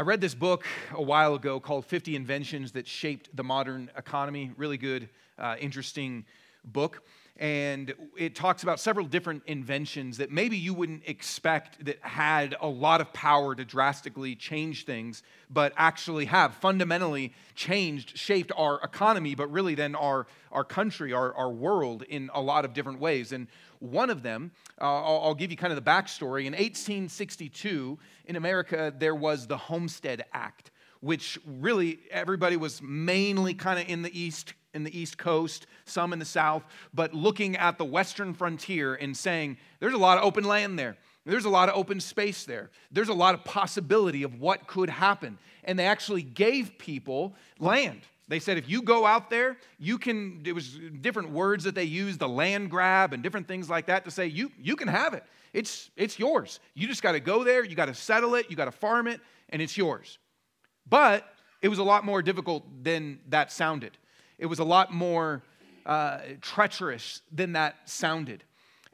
I read this book a while ago called 50 Inventions That Shaped the Modern Economy. Really good, uh, interesting book. And it talks about several different inventions that maybe you wouldn't expect that had a lot of power to drastically change things, but actually have fundamentally changed, shaped our economy, but really then our, our country, our, our world in a lot of different ways. And one of them, uh, I'll, I'll give you kind of the backstory. In 1862, in America, there was the Homestead Act, which really everybody was mainly kind of in the East in the East Coast, some in the South, but looking at the Western frontier and saying, there's a lot of open land there. There's a lot of open space there. There's a lot of possibility of what could happen. And they actually gave people land. They said, if you go out there, you can, it was different words that they used, the land grab and different things like that to say, you, you can have it. It's, it's yours. You just got to go there, you got to settle it, you got to farm it, and it's yours. But it was a lot more difficult than that sounded. It was a lot more uh, treacherous than that sounded.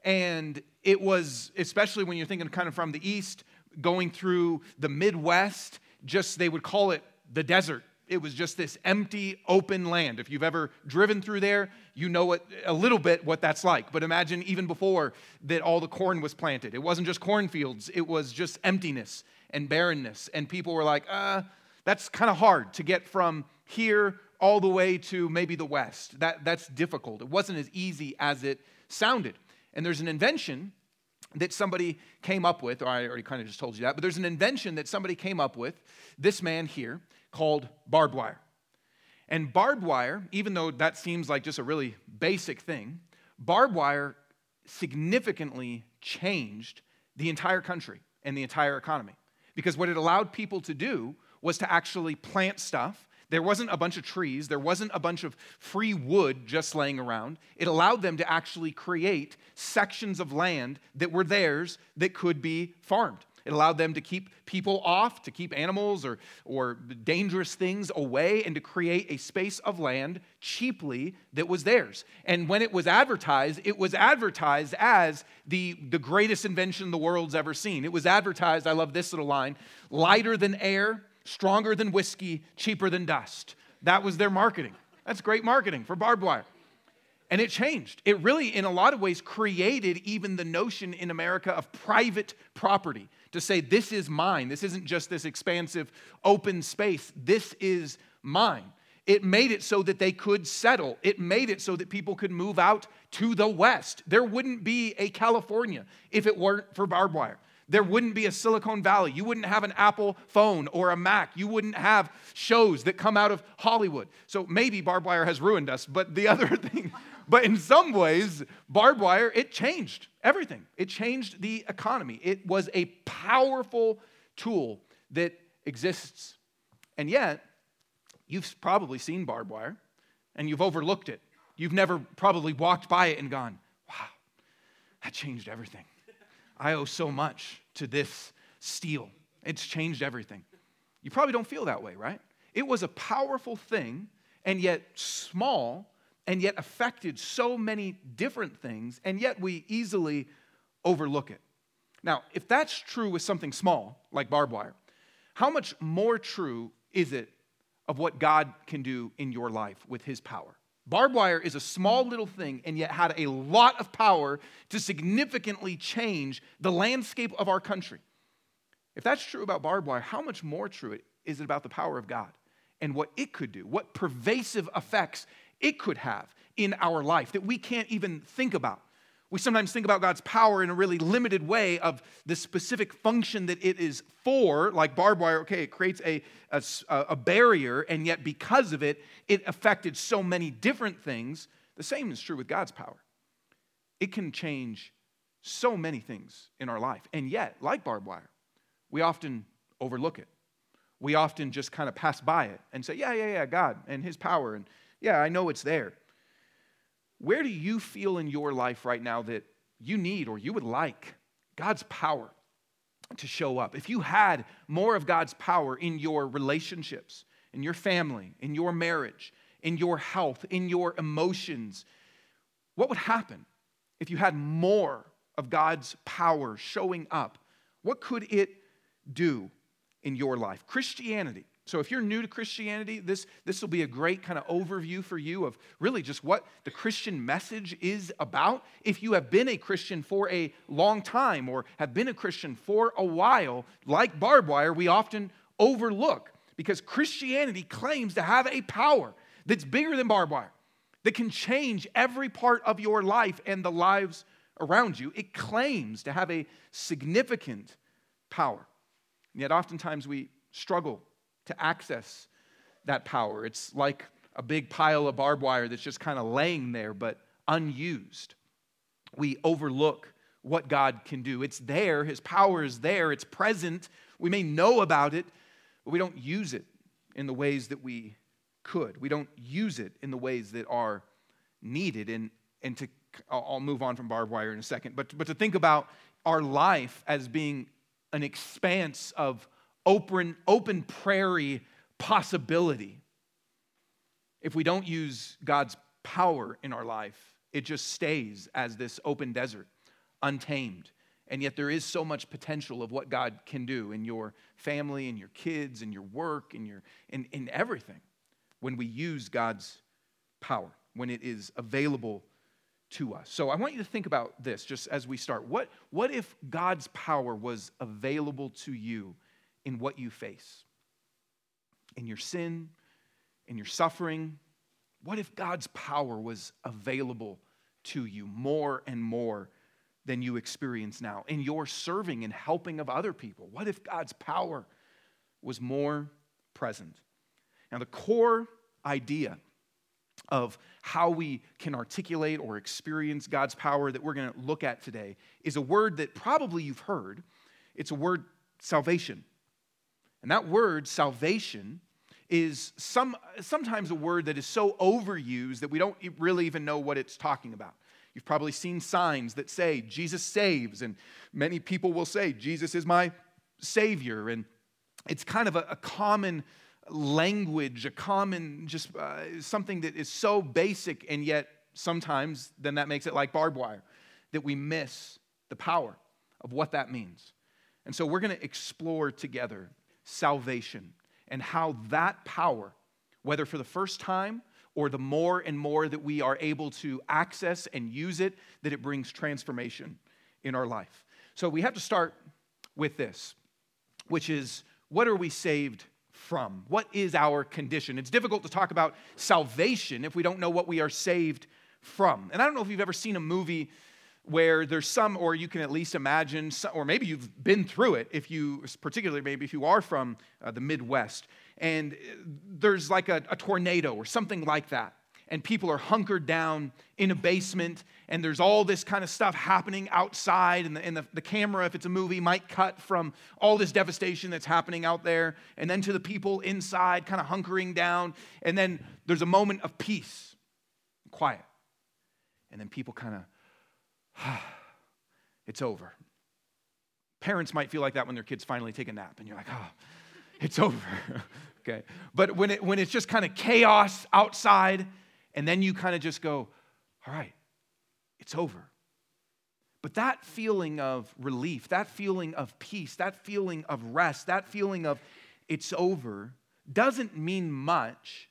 And it was, especially when you're thinking kind of from the east, going through the Midwest, just they would call it the desert it was just this empty, open land. If you've ever driven through there, you know what, a little bit what that's like. But imagine even before that all the corn was planted. It wasn't just cornfields, it was just emptiness and barrenness. And people were like, uh, that's kind of hard to get from here all the way to maybe the west. That, that's difficult. It wasn't as easy as it sounded. And there's an invention that somebody came up with, or I already kind of just told you that, but there's an invention that somebody came up with, this man here, called barbed wire. And barbed wire, even though that seems like just a really basic thing, barbed wire significantly changed the entire country and the entire economy. Because what it allowed people to do was to actually plant stuff. There wasn't a bunch of trees, there wasn't a bunch of free wood just laying around. It allowed them to actually create sections of land that were theirs that could be farmed. It allowed them to keep people off, to keep animals or, or dangerous things away, and to create a space of land cheaply that was theirs. And when it was advertised, it was advertised as the, the greatest invention the world's ever seen. It was advertised, I love this little line lighter than air, stronger than whiskey, cheaper than dust. That was their marketing. That's great marketing for barbed wire. And it changed. It really, in a lot of ways, created even the notion in America of private property to say, This is mine. This isn't just this expansive open space. This is mine. It made it so that they could settle. It made it so that people could move out to the West. There wouldn't be a California if it weren't for barbed wire. There wouldn't be a Silicon Valley. You wouldn't have an Apple phone or a Mac. You wouldn't have shows that come out of Hollywood. So maybe barbed wire has ruined us, but the other thing, but in some ways, barbed wire, it changed everything. It changed the economy. It was a powerful tool that exists. And yet, you've probably seen barbed wire and you've overlooked it. You've never probably walked by it and gone, wow, that changed everything. I owe so much to this steel. It's changed everything. You probably don't feel that way, right? It was a powerful thing and yet small and yet affected so many different things, and yet we easily overlook it. Now, if that's true with something small, like barbed wire, how much more true is it of what God can do in your life with His power? Barbed wire is a small little thing and yet had a lot of power to significantly change the landscape of our country. If that's true about barbed wire, how much more true is it about the power of God and what it could do, what pervasive effects it could have in our life that we can't even think about. We sometimes think about God's power in a really limited way of the specific function that it is for, like barbed wire. Okay, it creates a, a, a, barrier, and yet because of it, it affected so many different things. The same is true with God's power. It can change so many things in our life. And yet, like barbed wire, we often overlook it. We often just kind of pass by it and say, yeah, yeah, yeah, God and His power. And yeah, I know it's there. Where do you feel in your life right now that you need or you would like God's power to show up? If you had more of God's power in your relationships, in your family, in your marriage, in your health, in your emotions, what would happen if you had more of God's power showing up? What could it do in your life. Christianity. So if you're new to Christianity, this, this will be a great kind of overview for you of really just what the Christian message is about. If you have been a Christian for a long time or have been a Christian for a while, like barbed wire, we often overlook because Christianity claims to have a power that's bigger than barbed wire, that can change every part of your life and the lives around you. It claims to have a significant power. And yet, oftentimes, we struggle to access that power. It's like a big pile of barbed wire that's just kind of laying there but unused. We overlook what God can do. It's there, His power is there, it's present. We may know about it, but we don't use it in the ways that we could. We don't use it in the ways that are needed. And, and to, I'll move on from barbed wire in a second, but, but to think about our life as being an expanse of open, open prairie possibility. If we don't use God's power in our life, it just stays as this open desert, untamed. And yet, there is so much potential of what God can do in your family, in your kids, in your work, in, your, in, in everything when we use God's power, when it is available to us. So, I want you to think about this just as we start. What, what if God's power was available to you in what you face, in your sin, in your suffering? What if God's power was available to you more and more than you experience now in your serving and helping of other people? What if God's power was more present? Now, the core idea of how we can articulate or experience God's power that we're going to look at today is a word that probably you've heard. It's a word salvation. And that word, salvation, is some, sometimes a word that is so overused that we don't really even know what it's talking about. You've probably seen signs that say, Jesus saves, and many people will say, Jesus is my Savior. And it's kind of a, a common language, a common, just uh, something that is so basic, and yet sometimes then that makes it like barbed wire, that we miss the power of what that means. And so we're going to explore together salvation and how that power, whether for the first time or the more and more that we are able to access and use it, that it brings transformation in our life. So we have to start with this, which is what are we saved from? What is our condition? It's difficult to talk about salvation if we don't know what we are saved from. And I don't know if you've ever seen a movie where there's some, or you can at least imagine, or maybe you've been through it, if you, particularly maybe if you are from uh, the Midwest, and uh, there's like a, a tornado or something like that, and people are hunkered down in a basement, and there's all this kind of stuff happening outside, and, the, and the, the camera, if it's a movie, might cut from all this devastation that's happening out there, and then to the people inside, kind of hunkering down, and then there's a moment of peace, quiet, and then people kind of it's over. Parents might feel like that when their kids finally take a nap, and you're like, oh, it's over. okay. But when, it, when it's just kind of chaos outside, and then you kind of just go, all right, it's over. But that feeling of relief, that feeling of peace, that feeling of rest, that feeling of it's over doesn't mean much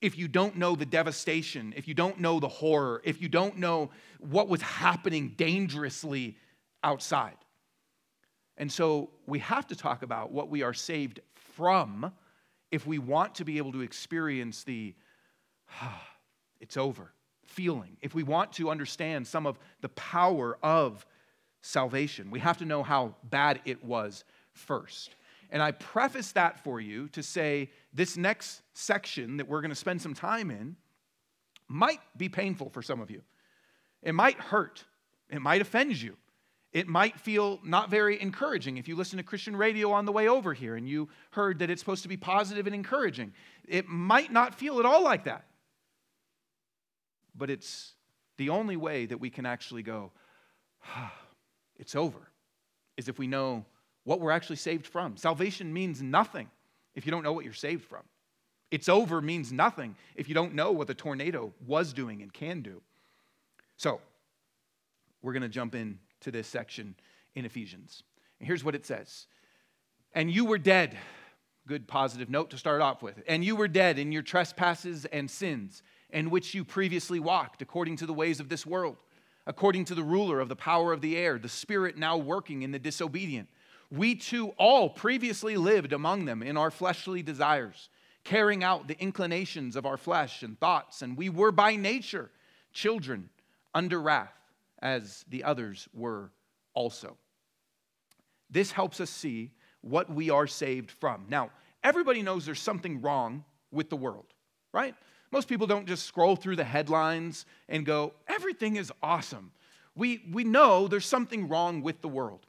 if you don't know the devastation, if you don't know the horror, if you don't know what was happening dangerously outside. And so we have to talk about what we are saved from if we want to be able to experience the ah, it's over feeling. If we want to understand some of the power of salvation, we have to know how bad it was first. And I preface that for you to say this next section that we're going to spend some time in might be painful for some of you. It might hurt. It might offend you. It might feel not very encouraging if you listen to Christian radio on the way over here and you heard that it's supposed to be positive and encouraging. It might not feel at all like that. But it's the only way that we can actually go, ah, it's over, is if we know what we're actually saved from. Salvation means nothing if you don't know what you're saved from. It's over means nothing if you don't know what the tornado was doing and can do. So, we're going to jump into this section in Ephesians. And here's what it says And you were dead. Good positive note to start off with. And you were dead in your trespasses and sins, in which you previously walked, according to the ways of this world, according to the ruler of the power of the air, the spirit now working in the disobedient. We too all previously lived among them in our fleshly desires, carrying out the inclinations of our flesh and thoughts, and we were by nature children under wrath, as the others were also. This helps us see what we are saved from. Now, everybody knows there's something wrong with the world, right? Most people don't just scroll through the headlines and go, everything is awesome. We, we know there's something wrong with the world.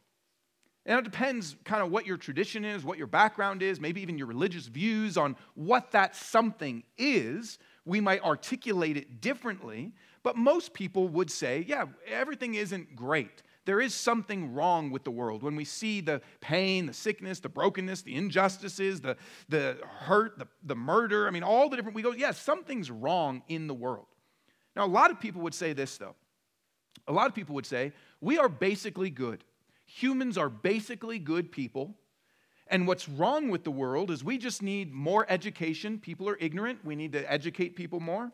And it depends kind of what your tradition is, what your background is, maybe even your religious views on what that something is. We might articulate it differently, but most people would say, yeah, everything isn't great. There is something wrong with the world. When we see the pain, the sickness, the brokenness, the injustices, the, the hurt, the, the murder, I mean, all the different, we go, yes, something's wrong in the world. Now, a lot of people would say this, though. A lot of people would say, we are basically good. Humans are basically good people. And what's wrong with the world is we just need more education. People are ignorant. We need to educate people more.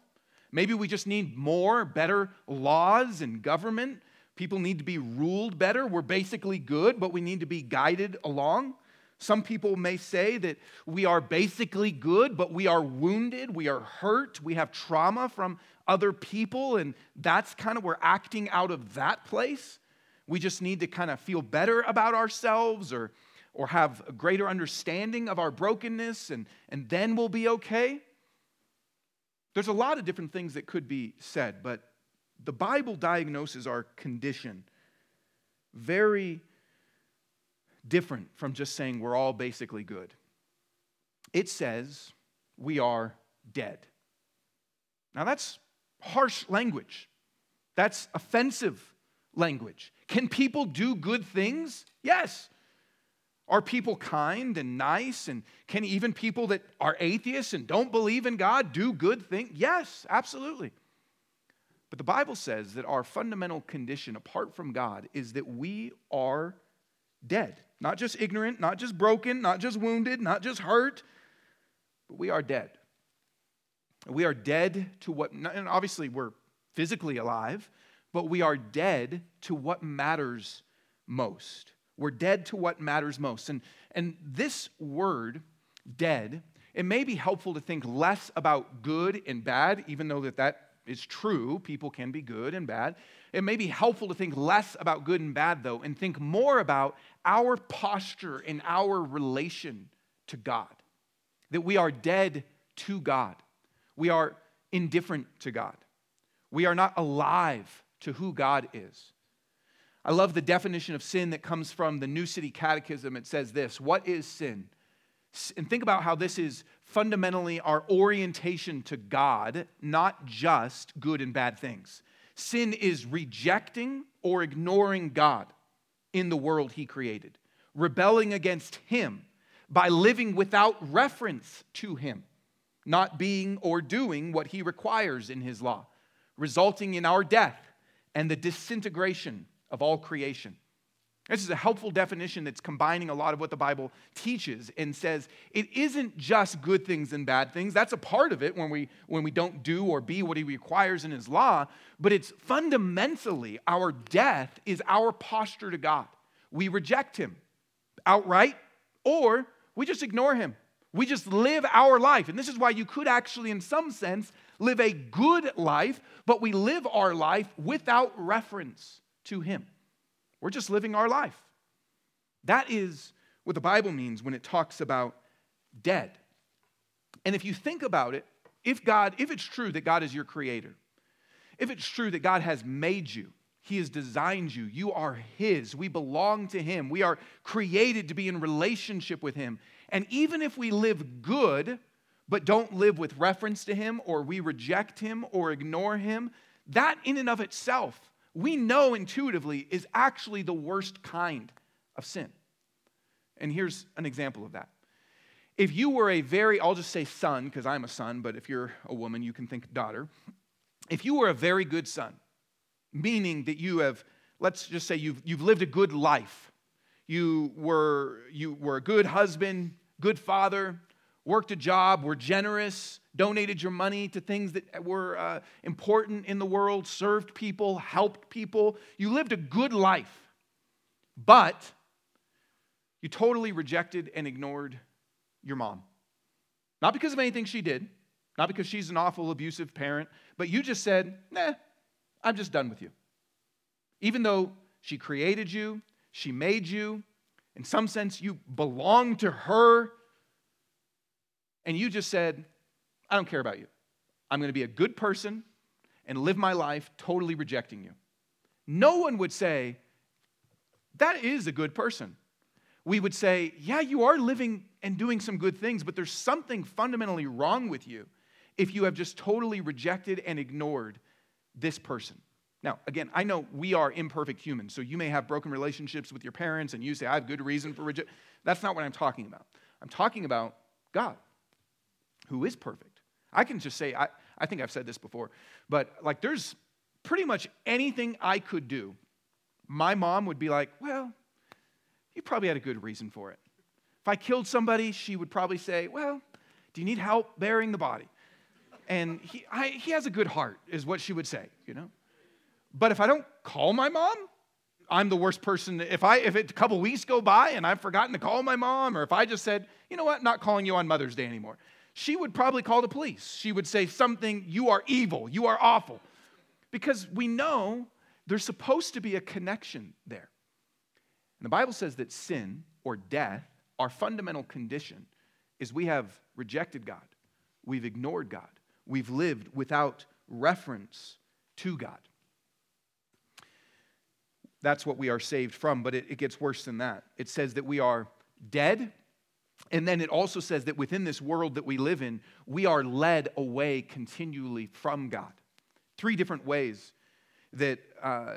Maybe we just need more, better laws and government. People need to be ruled better. We're basically good, but we need to be guided along. Some people may say that we are basically good, but we are wounded, we are hurt, we have trauma from other people, and that's kind of we're acting out of that place. We just need to kind of feel better about ourselves or, or have a greater understanding of our brokenness, and, and then we'll be okay. There's a lot of different things that could be said, but the Bible diagnoses our condition very different from just saying we're all basically good. It says we are dead. Now, that's harsh language. That's offensive language. Can people do good things? Yes. Are people kind and nice? And can even people that are atheists and don't believe in God do good things? Yes, absolutely. But the Bible says that our fundamental condition apart from God is that we are dead. Not just ignorant, not just broken, not just wounded, not just hurt, but we are dead. We are dead to what, and obviously we're physically alive, but we are dead to what matters most. We're dead to what matters most. And, and this word, dead, it may be helpful to think less about good and bad, even though that, that is true. People can be good and bad. It may be helpful to think less about good and bad, though, and think more about our posture in our relation to God. That we are dead to God. We are indifferent to God. We are not alive to who God is. I love the definition of sin that comes from the New City Catechism. It says this What is sin? And think about how this is fundamentally our orientation to God, not just good and bad things. Sin is rejecting or ignoring God in the world He created, rebelling against Him by living without reference to Him, not being or doing what He requires in His law, resulting in our death and the disintegration of all creation. This is a helpful definition that's combining a lot of what the Bible teaches and says it isn't just good things and bad things. That's a part of it when we, when we don't do or be what He requires in His law, but it's fundamentally our death is our posture to God. We reject Him outright, or we just ignore Him. We just live our life. And this is why you could actually, in some sense, live a good life, but we live our life without reference to Him. We're just living our life. That is what the Bible means when it talks about dead. And if you think about it, if God, if it's true that God is your creator, if it's true that God has made you, He has designed you, you are His, we belong to Him, we are created to be in relationship with Him. And even if we live good, but don't live with reference to Him, or we reject Him or ignore Him, that in and of itself we know intuitively is actually the worst kind of sin. And here's an example of that. If you were a very, I'll just say son, because I'm a son, but if you're a woman, you can think daughter. If you were a very good son, meaning that you have, let's just say you've, you've lived a good life, you were, you were a good husband, good father, worked a job, were generous, donated your money to things that were uh, important in the world, served people, helped people. You lived a good life, but you totally rejected and ignored your mom. Not because of anything she did, not because she's an awful, abusive parent, but you just said, nah, I'm just done with you. Even though she created you, she made you, in some sense, you belong to her, and you just said, I don't care about you. I'm going to be a good person and live my life totally rejecting you. No one would say, That is a good person. We would say, Yeah, you are living and doing some good things, but there's something fundamentally wrong with you if you have just totally rejected and ignored this person. Now, again, I know we are imperfect humans, so you may have broken relationships with your parents and you say, I have good reason for rejection. That's not what I'm talking about. I'm talking about God, who is perfect. I can just say, I, I think I've said this before, but like there's pretty much anything I could do. My mom would be like, Well, you probably had a good reason for it. If I killed somebody, she would probably say, Well, do you need help burying the body? And he, I, he has a good heart, is what she would say, you know? But if I don't call my mom, I'm the worst person. If I if it, a couple weeks go by and I've forgotten to call my mom, or if I just said, you know what, not calling you on Mother's Day anymore, she would probably call the police. She would say something, you are evil, you are awful. Because we know there's supposed to be a connection there. And the Bible says that sin or death, our fundamental condition, is we have rejected God, we've ignored God, we've lived without reference to God. That's what we are saved from, but it, it, gets worse than that. It says that we are dead, and then it also says that within this world that we live in, we are led away continually from God. Three different ways that uh,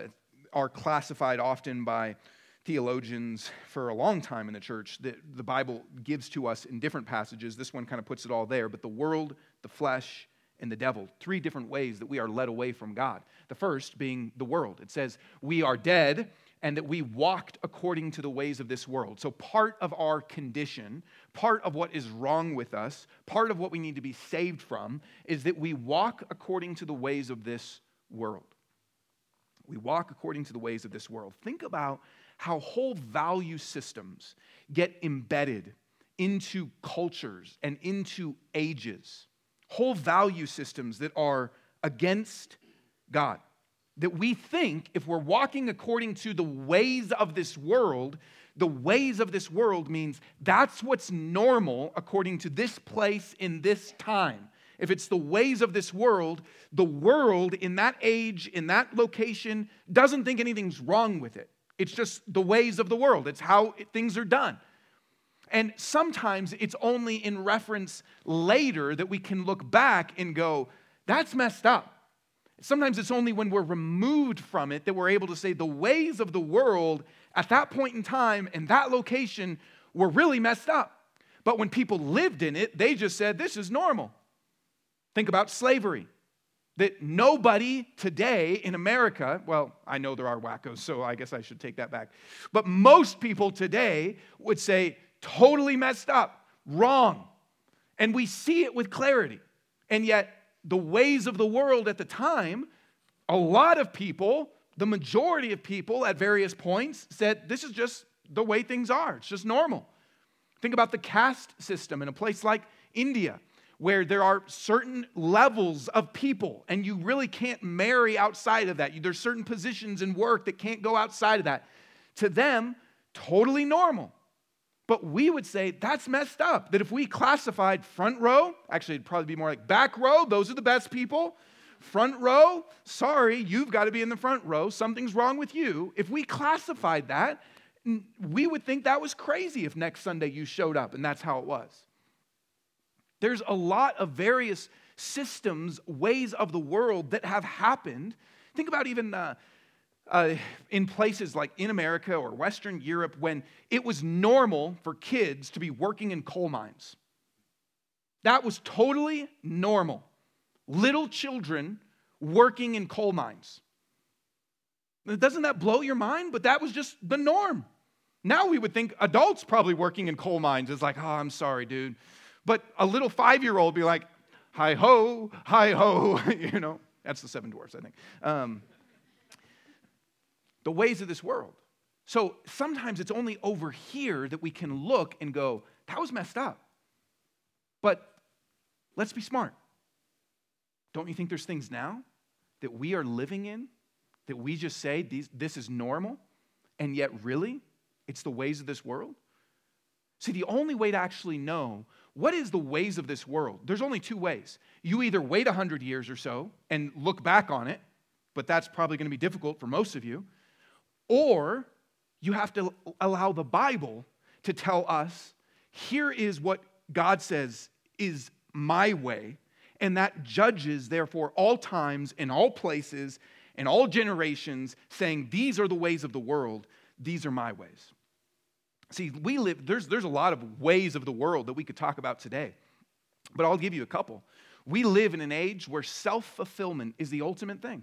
are classified often by theologians for a long time in the church that the Bible gives to us in different passages. This one kind of puts it all there, but the world, the flesh, and the devil. Three different ways that we are led away from God. The first being the world. It says, We are dead and that we walked according to the ways of this world. So, part of our condition, part of what is wrong with us, part of what we need to be saved from, is that we walk according to the ways of this world. We walk according to the ways of this world. Think about how whole value systems get embedded into cultures and into ages whole value systems that are against God. That we think if we're walking according to the ways of this world, the ways of this world means that's what's normal according to this place in this time. If it's the ways of this world, the world in that age, in that location, doesn't think anything's wrong with it. It's just the ways of the world, it's how things are done. And sometimes it's only in reference later that we can look back and go, that's messed up. Sometimes it's only when we're removed from it that we're able to say the ways of the world at that point in time and that location were really messed up. But when people lived in it, they just said, this is normal. Think about slavery. That nobody today in America, well, I know there are wackos, so I guess I should take that back. But most people today would say, totally messed up, wrong. And we see it with clarity. And yet, the ways of the world at the time, a lot of people, the majority of people at various points said, This is just the way things are, it's just normal. Think about the caste system in a place like India, where there are certain levels of people, and you really can't marry outside of that. There's certain positions in work that can't go outside of that. To them, totally normal. But we would say that's messed up. That if we classified front row, actually, it'd probably be more like back row, those are the best people. Front row, sorry, you've got to be in the front row. Something's wrong with you. If we classified that, we would think that was crazy if next Sunday you showed up and that's how it was. There's a lot of various systems, ways of the world that have happened. Think about even uh, uh, in places like in America or Western Europe when it was normal for kids to be working in coal mines. That was totally normal. Little children working in coal mines. Doesn't that blow your mind? But that was just the norm. Now we would think adults probably working in coal mines is like, oh, I'm sorry, dude. But a little five year old be like, hi ho, hi ho, you know. That's the seven dwarfs, I think. Um, the ways of this world. So sometimes it's only over here that we can look and go, that was messed up. But let's be smart. Don't you think there's things now that we are living in that we just say this is normal, and yet really it's the ways of this world? See, the only way to actually know what is the ways of this world, there's only two ways. You either wait 100 years or so and look back on it, but that's probably going to be difficult for most of you, or you have to allow the Bible to tell us here is what God says is my way, and that judges, therefore, all times and all places and all generations, saying, These are the ways of the world, these are my ways. See, we live, there's, there's a lot of ways of the world that we could talk about today, but I'll give you a couple. We live in an age where self fulfillment is the ultimate thing.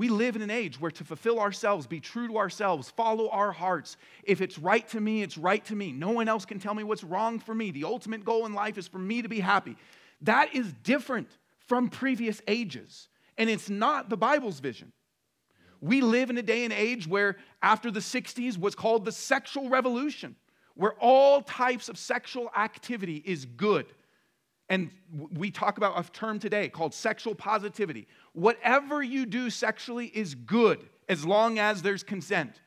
We live in an age where to fulfill ourselves, be true to ourselves, follow our hearts. If it's right to me, it's right to me. No one else can tell me what's wrong for me. The ultimate goal in life is for me to be happy. That is different from previous ages, and it's not the Bible's vision. We live in a day and age where, after the 60s, was called the sexual revolution, where all types of sexual activity is good. And we talk about a term today called sexual positivity. Whatever you do sexually is good as long as there's consent.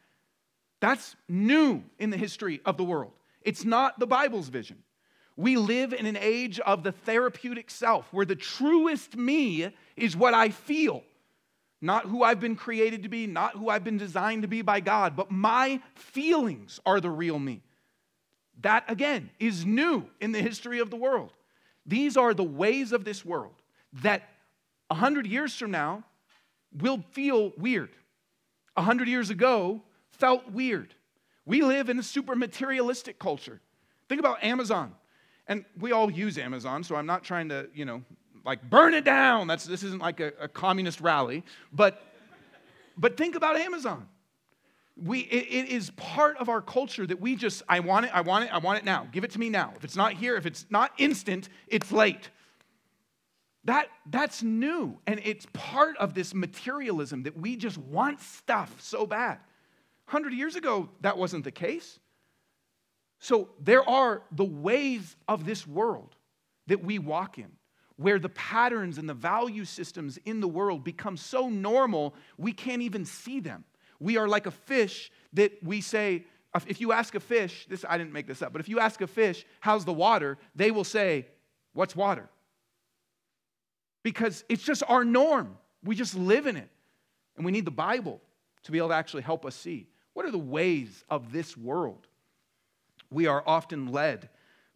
That's new in the history of the world. It's not the Bible's vision. We live in an age of the therapeutic self where the truest me is what I feel, not who I've been created to be, not who I've been designed to be by God, but my feelings are the real me. That, again, is new in the history of the world. These are the ways of this world that 100 years from now will feel weird. 100 years ago felt weird. We live in a super materialistic culture. Think about Amazon. And we all use Amazon, so I'm not trying to, you know, like burn it down. That's, this isn't like a, a communist rally. But, but think about Amazon. We, it, it is part of our culture that we just, I want it, I want it, I want it now. Give it to me now. If it's not here, if it's not instant, it's late. That, that's new. And it's part of this materialism that we just want stuff so bad. 100 years ago, that wasn't the case. So there are the ways of this world that we walk in, where the patterns and the value systems in the world become so normal we can't even see them. We are like a fish that we say, if you ask a fish, this I didn't make this up, but if you ask a fish, how's the water? They will say, What's water? Because it's just our norm. We just live in it. And we need the Bible to be able to actually help us see what are the ways of this world we are often led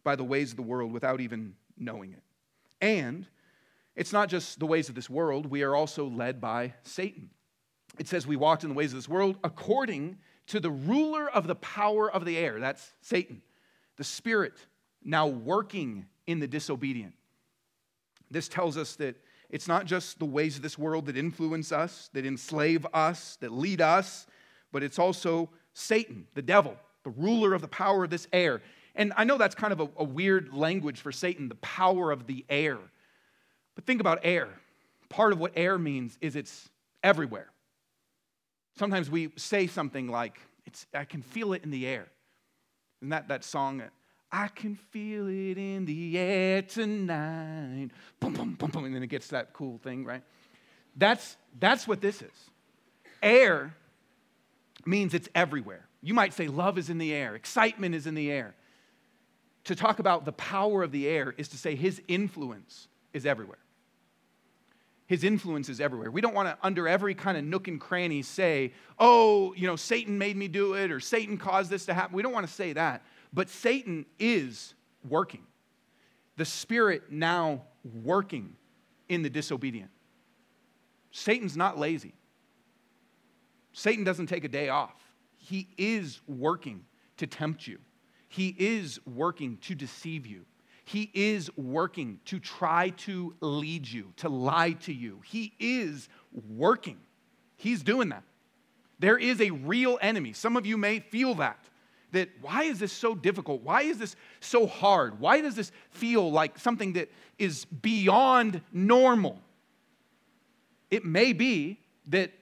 by the ways of the world without even knowing it. And it's not just the ways of this world, we are also led by Satan. It says we walked in the ways of this world according to the ruler of the power of the air. That's Satan, the spirit now working in the disobedient. This tells us that it's not just the ways of this world that influence us, that enslave us, that lead us, but it's also Satan, the devil, the ruler of the power of this air. And I know that's kind of a, a weird language for Satan, the power of the air. But think about air. Part of what air means is it's everywhere. Sometimes we say something like, I can feel it in the air. And that, that song, I can feel it in the air tonight. Boom, boom, boom, boom. And then it gets that cool thing, right? That's, that's what this is. Air means it's everywhere. You might say love is in the air, excitement is in the air. To talk about the power of the air is to say his influence is everywhere. His influence is everywhere. We don't want to, under every kind of nook and cranny, say, oh, you know, Satan made me do it or Satan caused this to happen. We don't want to say that. But Satan is working. The Spirit now working in the disobedient. Satan's not lazy. Satan doesn't take a day off. He is working to tempt you, He is working to deceive you. He is working to try to lead you, to lie to you. He is working. He's doing that. There is a real enemy. Some of you may feel that. that why is this so difficult? Why is this so hard? Why does this feel like something that is beyond normal? It may be that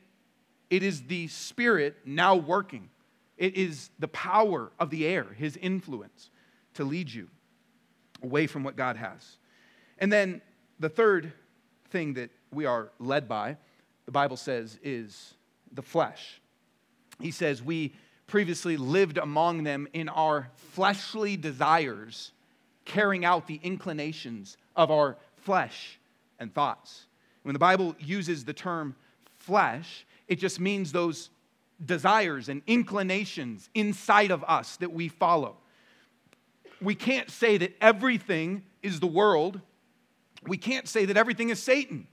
it is the Spirit now working. It is the power of the air, His influence, to lead you away from what God has. And then the third thing that we are led by, the Bible says, is the flesh. He says, We previously lived among them in our fleshly desires, carrying out the inclinations of our flesh and thoughts. When the Bible uses the term flesh, it just means those desires and inclinations inside of us that we follow. We can't say that everything is the world. We can't say that everything is Satan.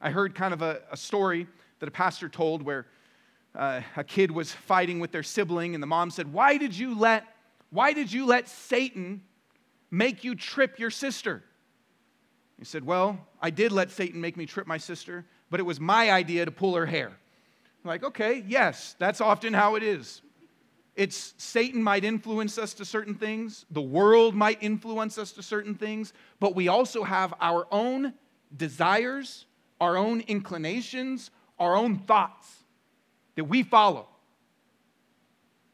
I heard kind of a, a story that a pastor told where uh, a kid was fighting with their sibling, and the mom said, Why did you let, why did you let Satan make you trip your sister? He said, Well, I did let Satan make me trip my sister, but it was my idea to pull her hair. I'm like, okay, yes, that's often how it is. It's Satan might influence us to certain things, the world might influence us to certain things, but we also have our own desires, our own inclinations, our own thoughts that we follow.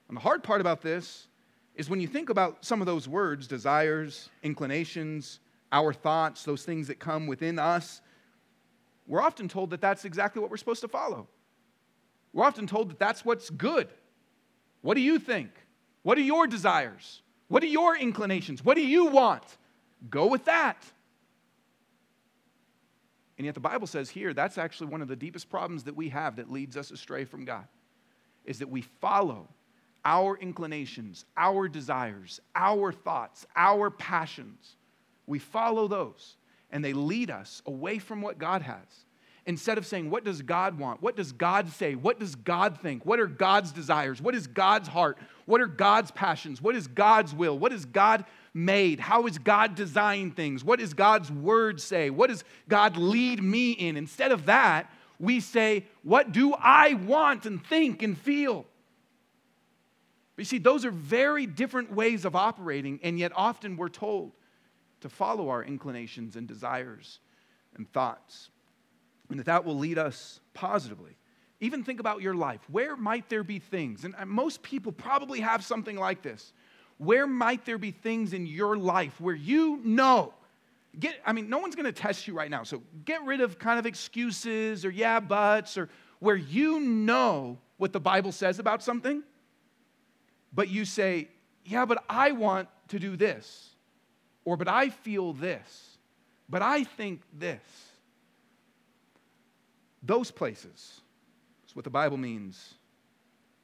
And the hard part about this is when you think about some of those words desires, inclinations, our thoughts, those things that come within us, we're often told that that's exactly what we're supposed to follow. We're often told that that's what's good. What do you think? What are your desires? What are your inclinations? What do you want? Go with that. And yet the Bible says here that's actually one of the deepest problems that we have that leads us astray from God is that we follow our inclinations, our desires, our thoughts, our passions. We follow those and they lead us away from what God has. Instead of saying, What does God want? What does God say? What does God think? What are God's desires? What is God's heart? What are God's passions? What is God's will? What is God made? How is God designed things? What does God's word say? What does God lead me in? Instead of that, we say, What do I want and think and feel? But you see, those are very different ways of operating, and yet often we're told to follow our inclinations and desires and thoughts, and that that will lead us positively. Even think about your life. Where might there be things, and most people probably have something like this, where might there be things in your life where you know? Get, I mean, no one's going to test you right now. So get rid of kind of excuses or yeah, buts or where you know what the Bible says about something, but you say, yeah, but I want to do this. Or, but I feel this. But I think this. Those places is what the Bible means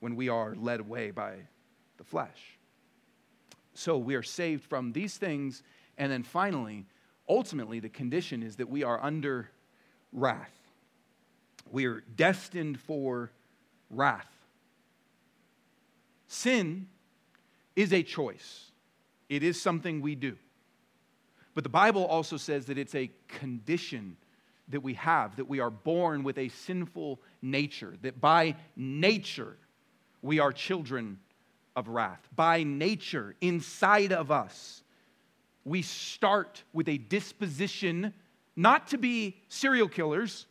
when we are led away by the flesh. So we are saved from these things. And then finally, ultimately, the condition is that we are under wrath. We are destined for wrath. Sin is a choice, it is something we do. But the Bible also says that it's a condition that we have, that we are born with a sinful nature, that by nature we are children of wrath. By nature, inside of us, we start with a disposition not to be serial killers,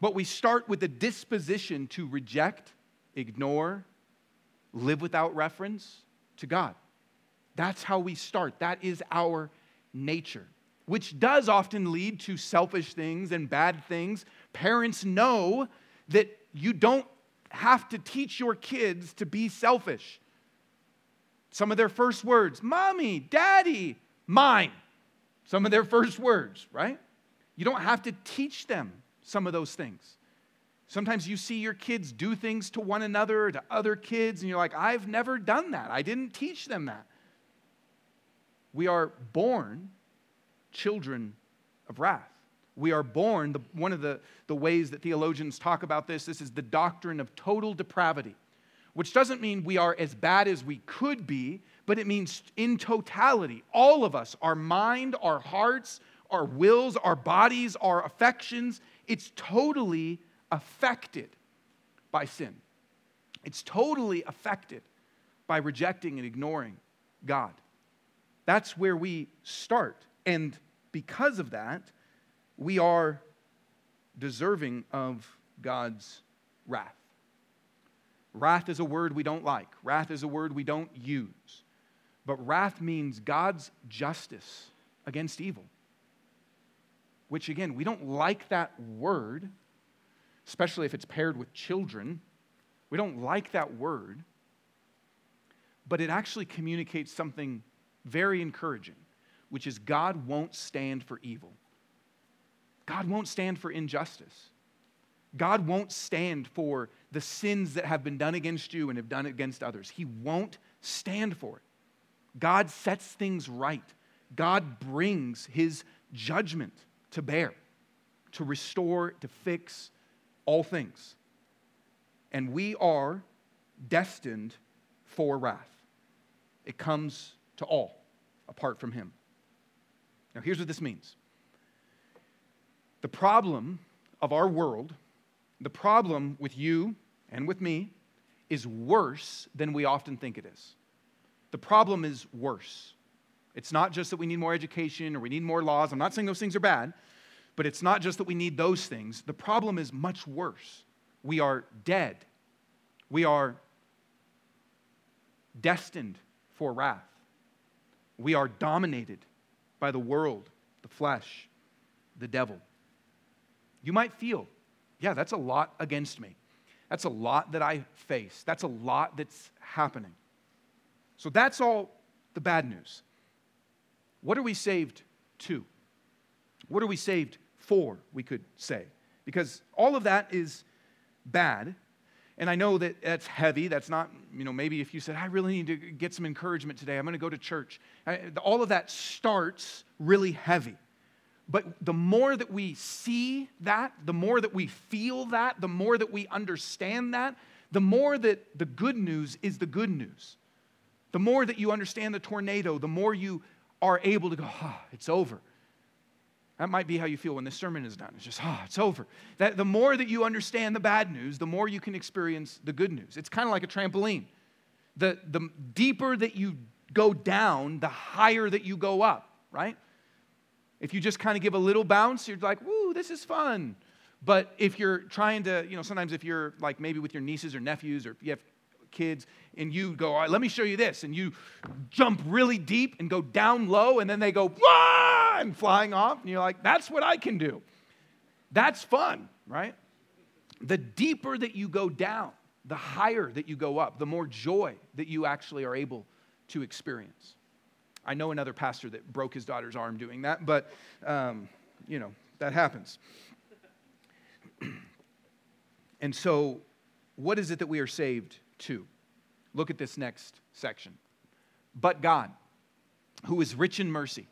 but we start with a disposition to reject, ignore, live without reference to God. That's how we start. That is our nature, which does often lead to selfish things and bad things. Parents know that you don't have to teach your kids to be selfish. Some of their first words, mommy, daddy, mine. Some of their first words, right? You don't have to teach them some of those things. Sometimes you see your kids do things to one another, to other kids, and you're like, I've never done that. I didn't teach them that. We are born children of wrath. We are born, the, one of the, the ways that theologians talk about this, this is the doctrine of total depravity which doesn't mean we are as bad as we could be, but it means in totality, all of us, our mind, our hearts, our wills, our bodies, our affections, it's totally affected by sin. It's totally affected by rejecting and ignoring God. That's where we start. And because of that, we are deserving of God's wrath. Wrath is a word we don't like, wrath is a word we don't use. But wrath means God's justice against evil, which again, we don't like that word, especially if it's paired with children. We don't like that word, but it actually communicates something very encouraging, which is God won't stand for evil. God won't stand for injustice. God won't stand for the sins that have been done against you and have done against others. He won't stand for it. God sets things right. God brings his judgment to bear, to restore, to fix all things. And we are destined for wrath. It comes to all apart from him. Now, here's what this means the problem of our world, the problem with you and with me, is worse than we often think it is. The problem is worse. It's not just that we need more education or we need more laws. I'm not saying those things are bad, but it's not just that we need those things. The problem is much worse. We are dead. We are destined for wrath. We are dominated by the world, the flesh, the devil. You might feel, yeah, that's a lot against me. That's a lot that I face. That's a lot that's happening. So that's all the bad news. What are we saved to? What are we saved for, we could say? Because all of that is bad. And I know that that's heavy. That's not, you know, maybe if you said, I really need to get some encouragement today, I'm going to go to church. All of that starts really heavy. But the more that we see that, the more that we feel that, the more that we understand that, the more that the good news is the good news. The more that you understand the tornado, the more you are able to go, ah, oh, it's over. That might be how you feel when this sermon is done. It's just, ah, oh, it's over. That the more that you understand the bad news, the more you can experience the good news. It's kind of like a trampoline. The, the deeper that you go down, the higher that you go up, right? If you just kind of give a little bounce, you're like, woo, this is fun. But if you're trying to, you know, sometimes if you're like maybe with your nieces or nephews or you have kids and you go, all right, let me show you this. And you jump really deep and go down low, and then they go! Flying off. And you're like, that's what I can do. That's fun, right? The deeper that you go down, the higher that you go up, the more joy that you actually are able to experience. I know another pastor that broke his daughter's arm doing that, but, um, you know, that happens. and so, what is it that we are saved to? Look at this next section. But God, who is rich in mercy,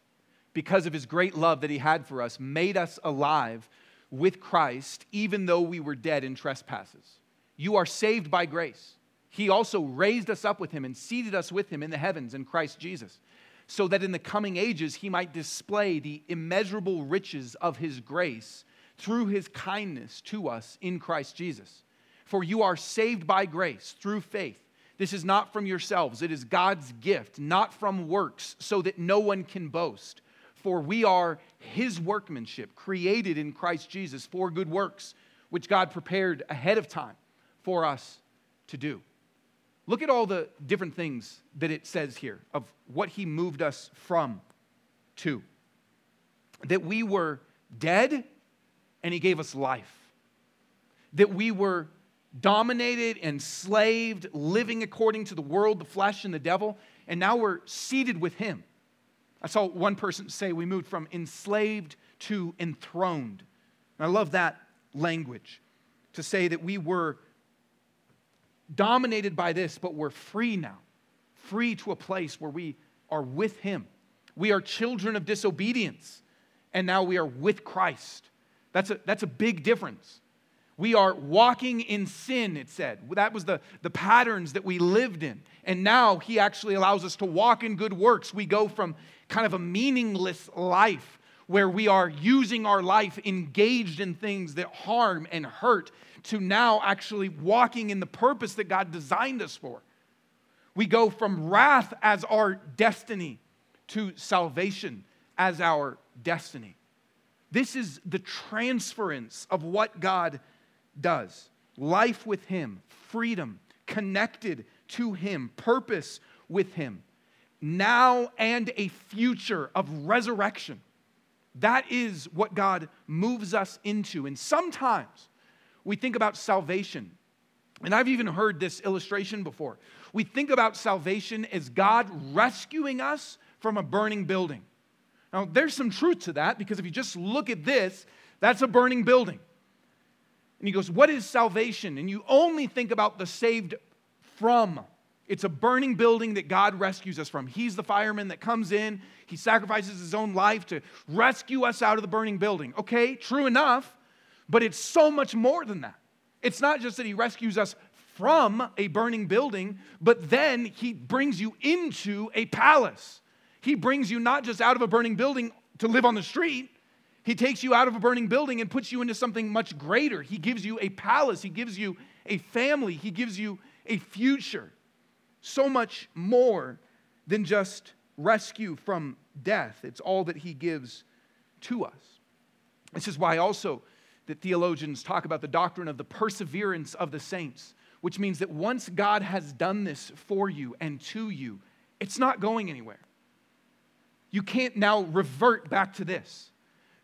because of his great love that he had for us, made us alive with Christ, even though we were dead in trespasses. You are saved by grace. He also raised us up with him and seated us with him in the heavens in Christ Jesus, so that in the coming ages he might display the immeasurable riches of his grace through his kindness to us in Christ Jesus. For you are saved by grace through faith. This is not from yourselves, it is God's gift, not from works, so that no one can boast. For we are his workmanship, created in Christ Jesus for good works, which God prepared ahead of time for us to do. Look at all the different things that it says here of what he moved us from to. That we were dead and he gave us life. That we were dominated, enslaved, living according to the world, the flesh, and the devil, and now we're seated with him. I saw one person say we moved from enslaved to enthroned. And I love that language to say that we were dominated by this, but we're free now, free to a place where we are with him. We are children of disobedience, and now we are with Christ. That's a, that's a big difference. We are walking in sin, it said. That was the, the patterns that we lived in. And now he actually allows us to walk in good works. We go from kind of a meaningless life where we are using our life engaged in things that harm and hurt to now actually walking in the purpose that God designed us for. We go from wrath as our destiny to salvation as our destiny. This is the transference of what God does life with Him, freedom, connected to Him, purpose with Him, now and a future of resurrection. That is what God moves us into. And sometimes we think about salvation, and I've even heard this illustration before. We think about salvation as God rescuing us from a burning building. Now, there's some truth to that because if you just look at this, that's a burning building. And he goes, What is salvation? And you only think about the saved from. It's a burning building that God rescues us from. He's the fireman that comes in, he sacrifices his own life to rescue us out of the burning building. Okay, true enough, but it's so much more than that. It's not just that he rescues us from a burning building, but then he brings you into a palace. He brings you not just out of a burning building to live on the street, he takes you out of a burning building and puts you into something much greater. He gives you a palace, He gives you a family, He gives you a future. So much more than just rescue from death. It's all that He gives to us. This is why also that theologians talk about the doctrine of the perseverance of the saints, which means that once God has done this for you and to you, it's not going anywhere. You can't now revert back to this.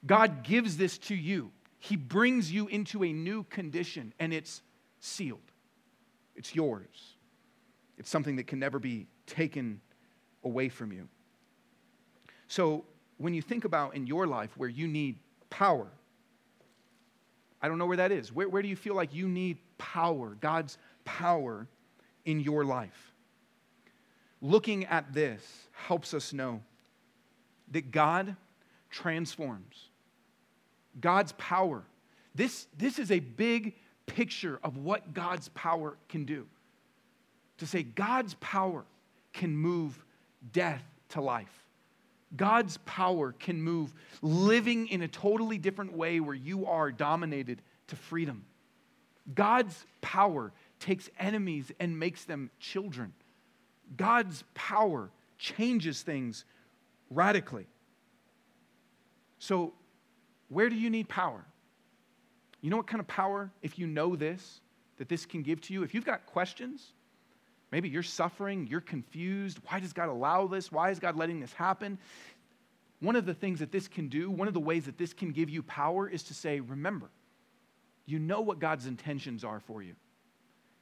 God gives this to you. He brings you into a new condition, and it's sealed. It's yours. It's something that can never be taken away from you. So, when you think about in your life where you need power, I don't know where that is. Where, where do you feel like you need power, God's power in your life? Looking at this helps us know that God transforms. God's power. This, this is a big picture of what God's power can do. To say God's power can move death to life. God's power can move living in a totally different way where you are dominated to freedom. God's power takes enemies and makes them children. God's power changes things radically. So, where do you need power? You know what kind of power, if you know this, that this can give to you? If you've got questions, maybe you're suffering, you're confused. Why does God allow this? Why is God letting this happen? One of the things that this can do, one of the ways that this can give you power is to say, remember, you know what God's intentions are for you.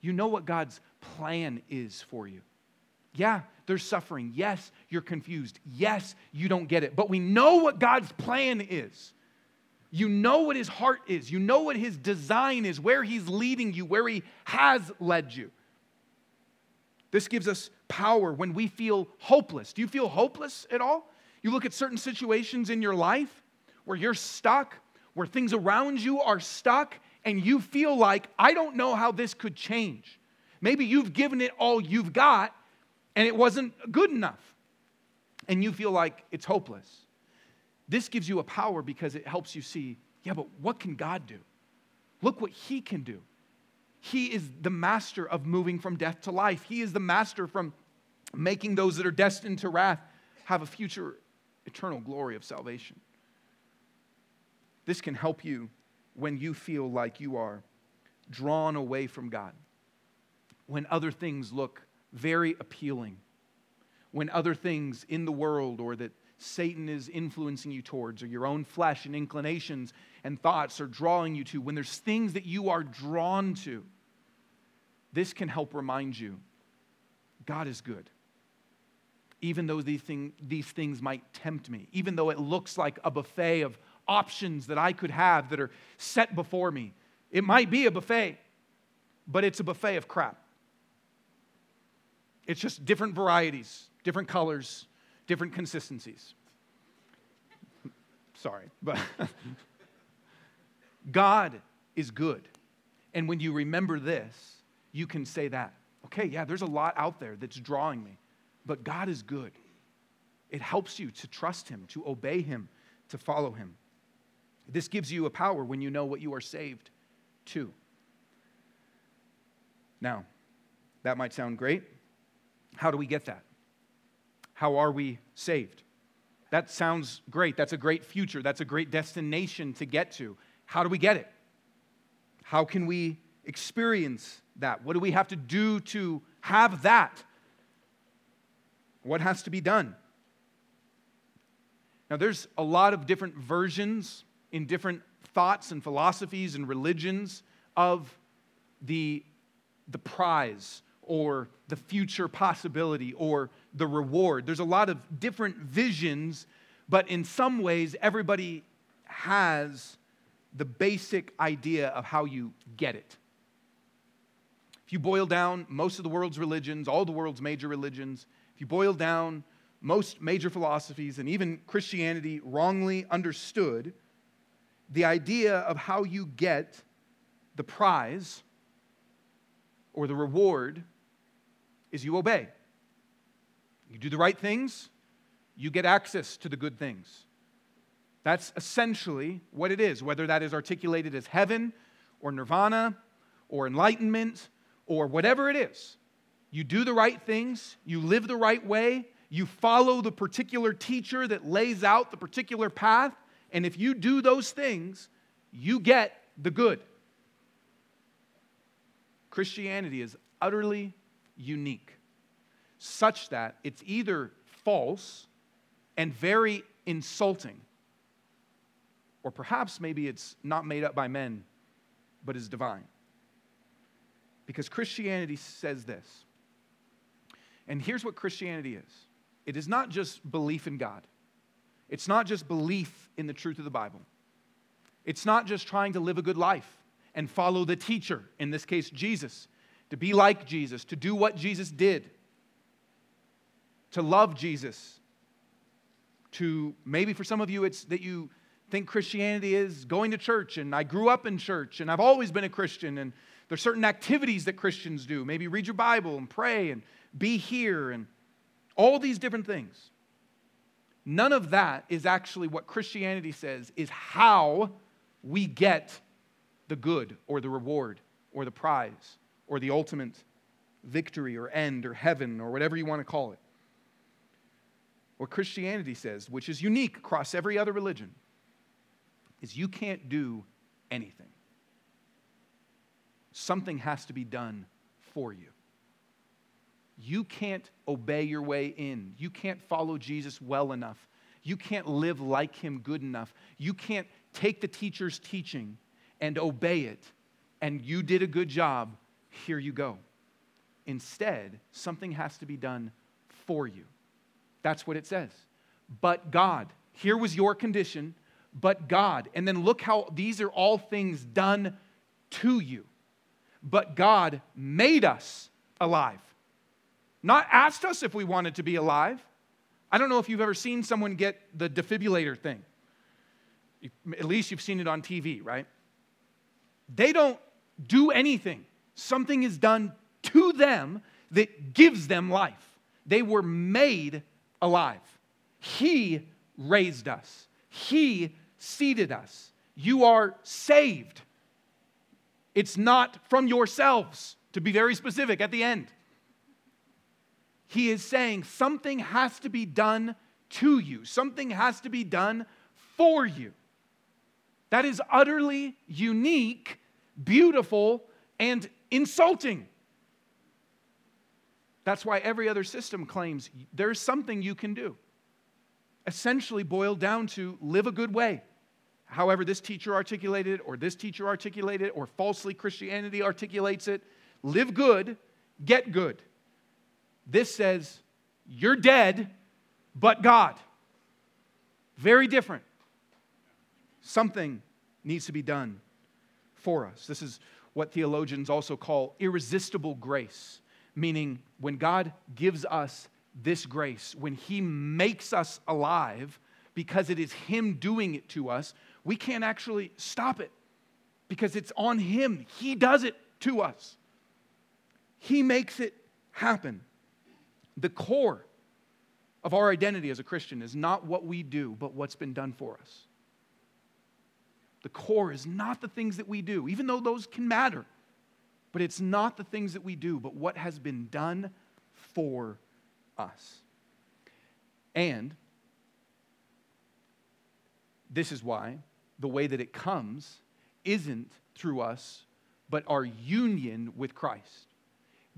You know what God's plan is for you. Yeah, there's suffering. Yes, you're confused. Yes, you don't get it. But we know what God's plan is. You know what his heart is. You know what his design is, where he's leading you, where he has led you. This gives us power when we feel hopeless. Do you feel hopeless at all? You look at certain situations in your life where you're stuck, where things around you are stuck, and you feel like, I don't know how this could change. Maybe you've given it all you've got, and it wasn't good enough. And you feel like it's hopeless. This gives you a power because it helps you see, yeah, but what can God do? Look what He can do. He is the master of moving from death to life. He is the master from making those that are destined to wrath have a future eternal glory of salvation. This can help you when you feel like you are drawn away from God, when other things look very appealing. When other things in the world or that Satan is influencing you towards, or your own flesh and inclinations and thoughts are drawing you to, when there's things that you are drawn to, this can help remind you God is good. Even though these, thing, these things might tempt me, even though it looks like a buffet of options that I could have that are set before me, it might be a buffet, but it's a buffet of crap. It's just different varieties, different colors, different consistencies. Sorry, but God is good. And when you remember this, you can say that. Okay, yeah, there's a lot out there that's drawing me, but God is good. It helps you to trust Him, to obey Him, to follow Him. This gives you a power when you know what you are saved to. Now, that might sound great, How do we get that? How are we saved? That sounds great. That's a great future. That's a great destination to get to. How do we get it? How can we experience that? What do we have to do to have that? What has to be done? Now, there's a lot of different versions in different thoughts and philosophies and religions of the, the prize or the future possibility or the reward. There's a lot of different visions, but in some ways, everybody has the basic idea of how you get it. You boil down most of the world's religions, all the world's major religions, if you boil down most major philosophies and even Christianity wrongly understood, the idea of how you get the prize or the reward is you obey. You do the right things, you get access to the good things. That's essentially what it is, whether that is articulated as heaven or nirvana or enlightenment or whatever it is. You do the right things, you live the right way, you follow the particular teacher that lays out the particular path, and if you do those things, you get the good. Christianity is utterly unique, such that it's either false and very insulting, or perhaps maybe it's not made up by men, but is divine. Because Christianity says this. And here's what Christianity is. It is not just belief in God, it's not just belief in the truth of the Bible, it's not just trying to live a good life and follow the teacher, in this case, Jesus, to be like Jesus, to do what Jesus did, to love Jesus, to maybe for some of you, it's that you think Christianity is going to church, and I grew up in church, and I've always been a Christian, and there's certain activities that Christians do. Maybe read your Bible and pray and be here, and all these different things. None of that is actually what Christianity says is how we get the good or the reward or the prize or the ultimate victory or end or heaven or whatever you want to call it. What Christianity says, which is unique across every other religion, is you can't do anything. Something has to be done for you. You can't obey your way in. You can't follow Jesus well enough. You can't live like him good enough. You can't take the teacher's teaching and obey it, and you did a good job, here you go. Instead, something has to be done for you. That's what it says. But God, here was your condition, but God. And then look how these are all things done to you. But God made us alive, not asked us if we wanted to be alive. I don't know if you've ever seen someone get the defibrillator thing. At least you've seen it on TV, right? They don't do anything. Something is done to them that gives them life. They were made alive. He raised us, He seated us. You are saved. It's not from yourselves, to be very specific at the end. He is saying something has to be done to you, something has to be done for you. That is utterly unique, beautiful, and insulting. That's why every other system claims there's something you can do. Essentially, boiled down to live a good way. However, this teacher articulated it, or this teacher articulated it, or falsely Christianity articulates it. Live good, get good. This says, you're dead, but God. Very different something needs to be done for us. This is what theologians also call irresistible grace, meaning when God gives us this grace, when He makes us alive, because it is Him doing it to us, we can't actually stop it because it's on Him. He does it to us, He makes it happen. The core of our identity as a Christian is not what we do, but what's been done for us. The core is not the things that we do, even though those can matter. But it's not the things that we do, but what has been done for us. And this is why the way that it comes isn't through us, but our union with Christ.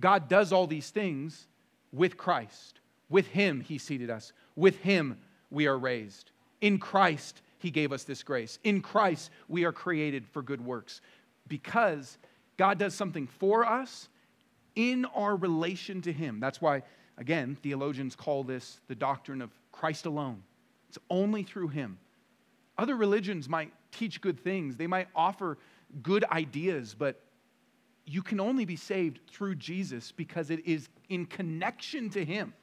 God does all these things with Christ. With Him, He seated us. With Him, we are raised. In Christ, He gave us this grace. In Christ, we are created for good works. Because God does something for us in our relation to Him. That's why, again, theologians call this the doctrine of Christ alone. It's only through Him. Other religions might teach good things, they might offer good ideas, but you can only be saved through Jesus because it is in connection to Him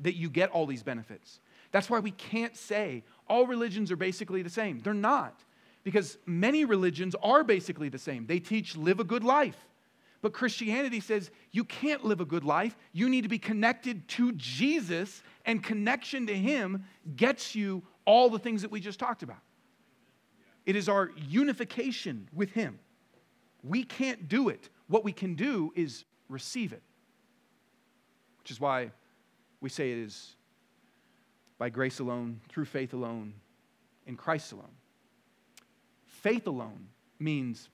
that you get all these benefits. That's why we can't say all religions are basically the same. They're not, because many religions are basically the same. They teach live a good life. But Christianity says you can't live a good life. You need to be connected to Jesus, and connection to Him gets you all the things that we just talked about. It is our unification with Him. We can't do it. What we can do is receive it, which is why we say it is by grace alone, through faith alone, in Christ alone. Faith alone means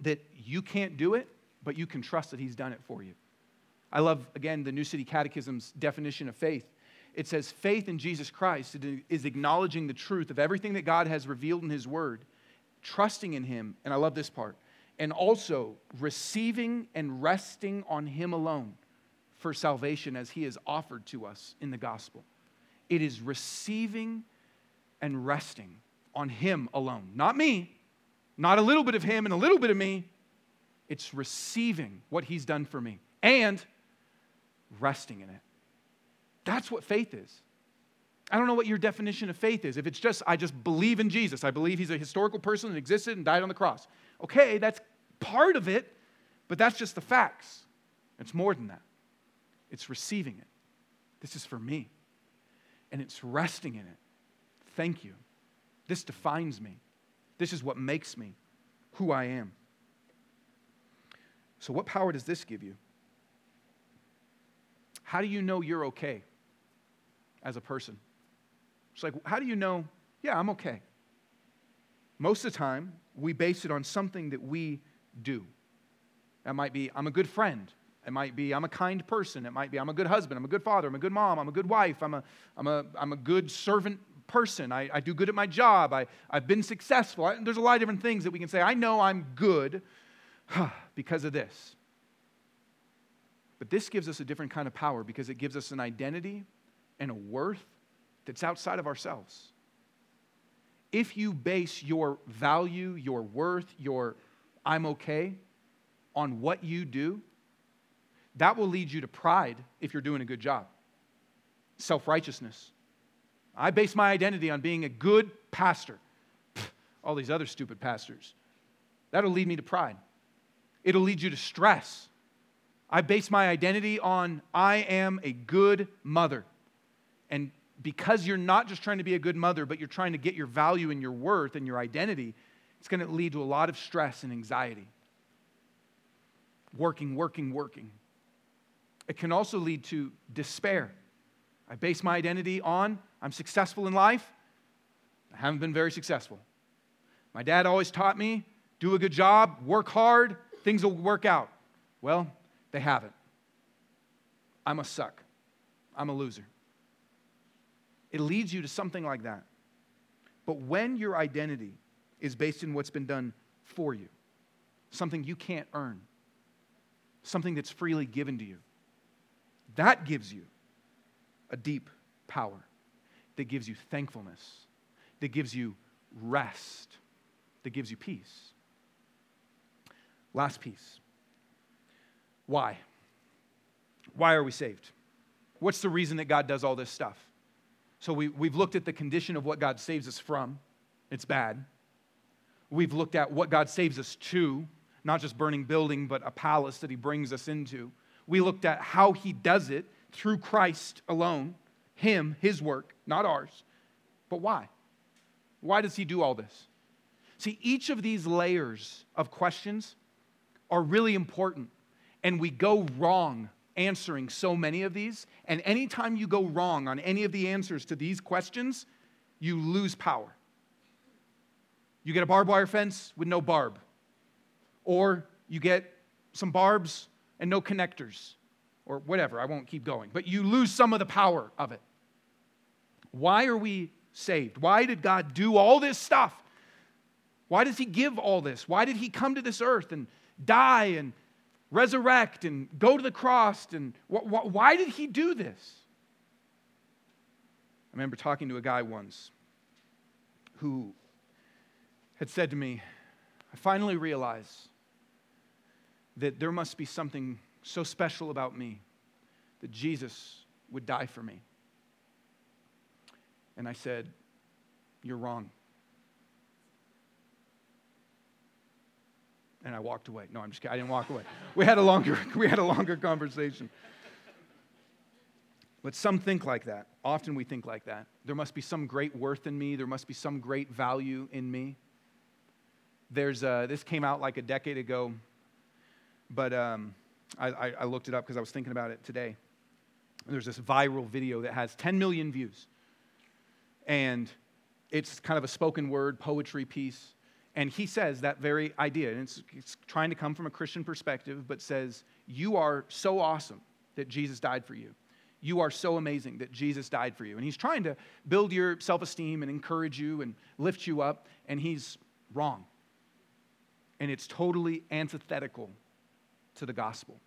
that you can't do it, but you can trust that He's done it for you. I love, again, the New City Catechism's definition of faith. It says, faith in Jesus Christ is acknowledging the truth of everything that God has revealed in His Word, trusting in Him, and I love this part, and also receiving and resting on Him alone for salvation as He has offered to us in the gospel. It is receiving and resting on Him alone, not me, not a little bit of Him and a little bit of me. It's receiving what He's done for me and resting in it. That's what faith is. I don't know what your definition of faith is. If it's just, I just believe in Jesus, I believe he's a historical person that existed and died on the cross. Okay, that's part of it, but that's just the facts. It's more than that. It's receiving it. This is for me. And it's resting in it. Thank you. This defines me. This is what makes me who I am. So, what power does this give you? How do you know you're okay as a person? It's like, how do you know, yeah, I'm okay? Most of the time, we base it on something that we do. That might be, I'm a good friend. It might be, I'm a kind person. It might be, I'm a good husband. I'm a good father. I'm a good mom. I'm a good wife. I'm a, I'm a, I'm a good servant person. I, I do good at my job. I, I've been successful. I, there's a lot of different things that we can say. I know I'm good because of this. But this gives us a different kind of power because it gives us an identity and a worth that's outside of ourselves. If you base your value, your worth, your I'm okay on what you do, that will lead you to pride if you're doing a good job. Self righteousness. I base my identity on being a good pastor. all these other stupid pastors. That'll lead me to pride. It'll lead you to stress. I base my identity on I am a good mother. And because you're not just trying to be a good mother, but you're trying to get your value and your worth and your identity, it's going to lead to a lot of stress and anxiety. Working, working, working. It can also lead to despair. I base my identity on I'm successful in life. I haven't been very successful. My dad always taught me do a good job, work hard, things will work out. Well, they haven't. I must suck. I'm a loser. It leads you to something like that. But when your identity is based in what's been done for you, something you can't earn, something that's freely given to you, that gives you a deep power that gives you thankfulness, that gives you rest, that gives you peace. Last piece. Why? Why are we saved? What's the reason that God does all this stuff? So we, we've looked at the condition of what God saves us from. It's bad. We've looked at what God saves us to, not just burning building, but a palace that he brings us into. We looked at how he does it through Christ alone, him, his work, not ours. But why? Why does he do all this? See, each of these layers of questions are really important, and we go wrong answering so many of these. And anytime you go wrong on any of the answers to these questions, you lose power. You get a barbed wire fence with no barb, or you get some barbs and no connectors, or whatever. I won't keep going, but you lose some of the power of it. Why are we saved? Why did God do all this stuff? Why does He give all this? Why did He come to this earth and die and resurrect and go to the cross? And wh- wh- why did He do this? I remember talking to a guy once who had said to me, I finally realize that there must be something so special about me that Jesus would die for me. And I said, You're wrong. And I walked away. No, I'm just kidding. I didn't walk away. We had a longer, we had a longer conversation. But some think like that. Often we think like that. There must be some great worth in me. There must be some great value in me. There's a, this came out like a decade ago, but um, I, I, I looked it up because I was thinking about it today. There's this viral video that has 10 million views. And it's kind of a spoken word poetry piece. And he says that very idea. And it's, it's trying to come from a Christian perspective, but says, You are so awesome that Jesus died for you. You are so amazing that Jesus died for you. And he's trying to build your self esteem and encourage you and lift you up. And he's wrong. And it's totally antithetical to the gospel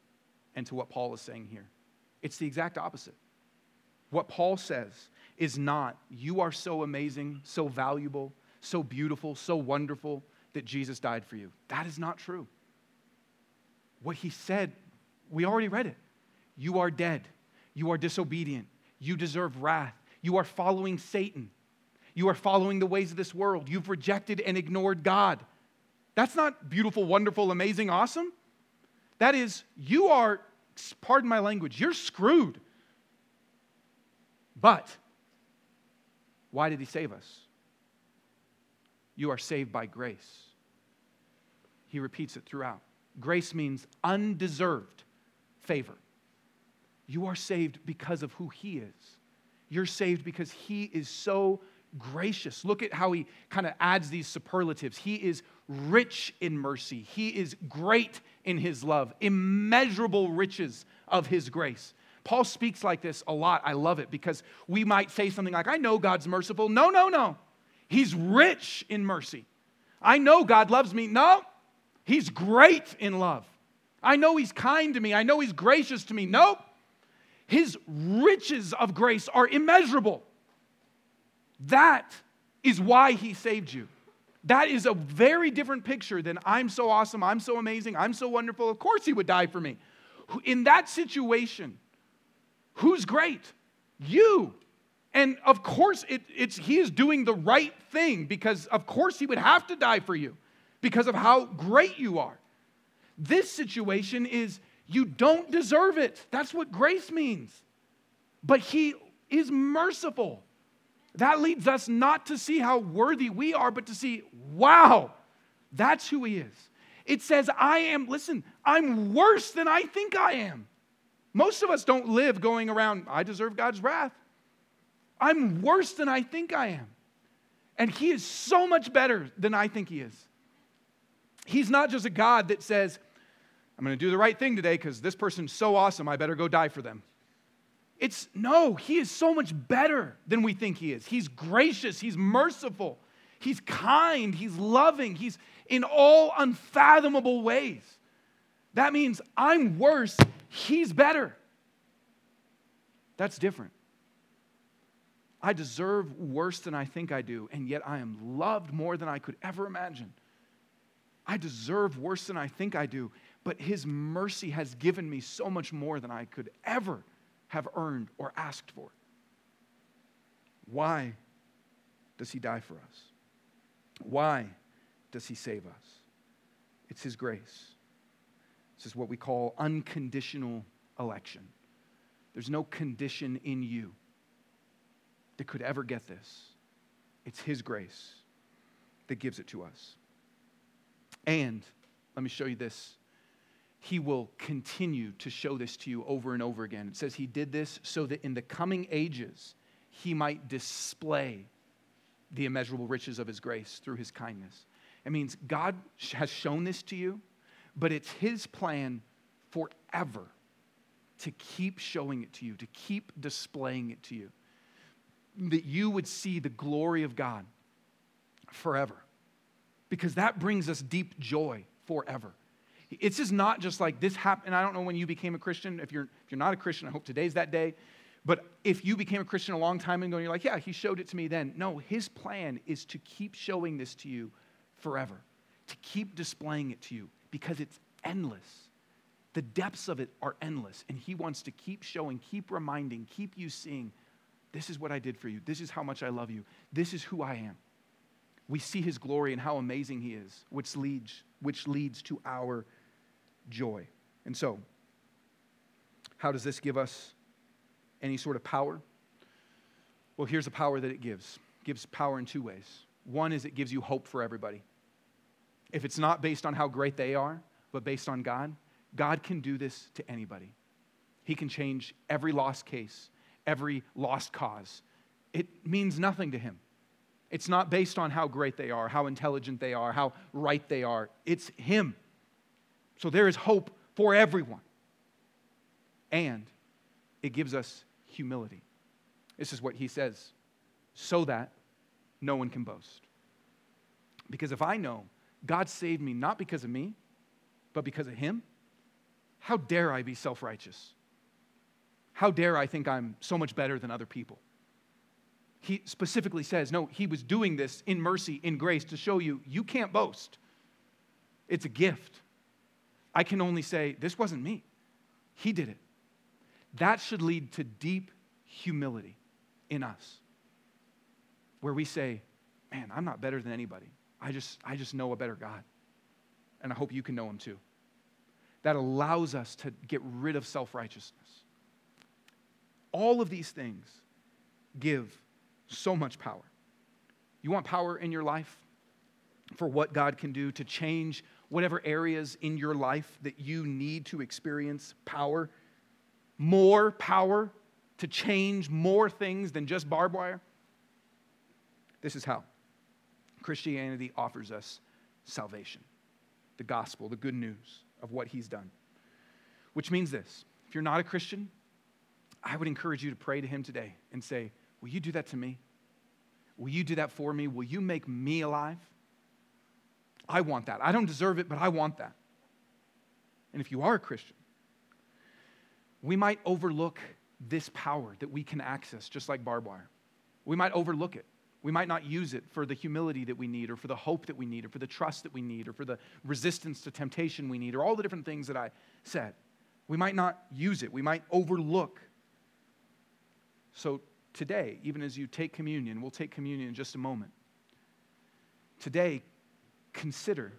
and to what Paul is saying here. It's the exact opposite. What Paul says is not, you are so amazing, so valuable, so beautiful, so wonderful that Jesus died for you. That is not true. What he said, we already read it. You are dead. You are disobedient. You deserve wrath. You are following Satan. You are following the ways of this world. You've rejected and ignored God. That's not beautiful, wonderful, amazing, awesome. That is, you are, pardon my language, you're screwed. But why did he save us? You are saved by grace. He repeats it throughout. Grace means undeserved favor. You are saved because of who he is. You're saved because he is so gracious. Look at how he kind of adds these superlatives. He is rich in mercy, he is great in his love, immeasurable riches of his grace. Paul speaks like this a lot. I love it because we might say something like, I know God's merciful. No, no, no. He's rich in mercy. I know God loves me. No, He's great in love. I know He's kind to me. I know He's gracious to me. Nope. His riches of grace are immeasurable. That is why He saved you. That is a very different picture than I'm so awesome, I'm so amazing, I'm so wonderful. Of course, He would die for me. In that situation, Who's great? You. And of course, it, it's, he is doing the right thing because, of course, he would have to die for you because of how great you are. This situation is you don't deserve it. That's what grace means. But he is merciful. That leads us not to see how worthy we are, but to see, wow, that's who he is. It says, I am, listen, I'm worse than I think I am. Most of us don't live going around, I deserve God's wrath. I'm worse than I think I am. And He is so much better than I think He is. He's not just a God that says, I'm going to do the right thing today because this person's so awesome, I better go die for them. It's no, He is so much better than we think He is. He's gracious, He's merciful, He's kind, He's loving, He's in all unfathomable ways. That means I'm worse He's better. That's different. I deserve worse than I think I do, and yet I am loved more than I could ever imagine. I deserve worse than I think I do, but His mercy has given me so much more than I could ever have earned or asked for. Why does He die for us? Why does He save us? It's His grace. This is what we call unconditional election. There's no condition in you that could ever get this. It's His grace that gives it to us. And let me show you this he will continue to show this to you over and over again. It says he did this so that in the coming ages he might display the immeasurable riches of his grace through his kindness. It means God has shown this to you, but it's his plan forever to keep showing it to you, to keep displaying it to you, that you would see the glory of God forever. Because that brings us deep joy forever. It's just not just like this happened. I don't know when you became a Christian. If you're, if you're not a Christian, I hope today's that day. But if you became a Christian a long time ago and you're like, yeah, he showed it to me then. No, his plan is to keep showing this to you forever, to keep displaying it to you because it's endless. The depths of it are endless. And he wants to keep showing, keep reminding, keep you seeing this is what I did for you. This is how much I love you. This is who I am. We see his glory and how amazing he is, which leads, which leads to our joy. And so, how does this give us any sort of power? Well, here's the power that it gives. It gives power in two ways. One is it gives you hope for everybody. If it's not based on how great they are, but based on God, God can do this to anybody. He can change every lost case, every lost cause. It means nothing to him. It's not based on how great they are, how intelligent they are, how right they are. It's him. So there is hope for everyone. And it gives us humility. This is what he says so that no one can boast. Because if I know God saved me not because of me, but because of him, how dare I be self righteous? How dare I think I'm so much better than other people? He specifically says, no, he was doing this in mercy, in grace, to show you you can't boast. It's a gift. I can only say, This wasn't me. He did it. That should lead to deep humility in us, where we say, Man, I'm not better than anybody. I just, I just know a better God. And I hope you can know him too. That allows us to get rid of self righteousness. All of these things give so much power. You want power in your life for what God can do to change whatever areas in your life that you need to experience power, more power to change more things than just barbed wire? This is how Christianity offers us salvation, the gospel, the good news of what he's done. Which means this if you're not a Christian, I would encourage you to pray to him today and say, Will you do that to me? Will you do that for me? Will you make me alive? I want that. I don't deserve it, but I want that. And if you are a Christian, we might overlook this power that we can access, just like barbed wire. We might overlook it. We might not use it for the humility that we need, or for the hope that we need, or for the trust that we need, or for the resistance to temptation we need, or all the different things that I said. We might not use it. We might overlook. So today, even as you take communion, we'll take communion in just a moment. Today, consider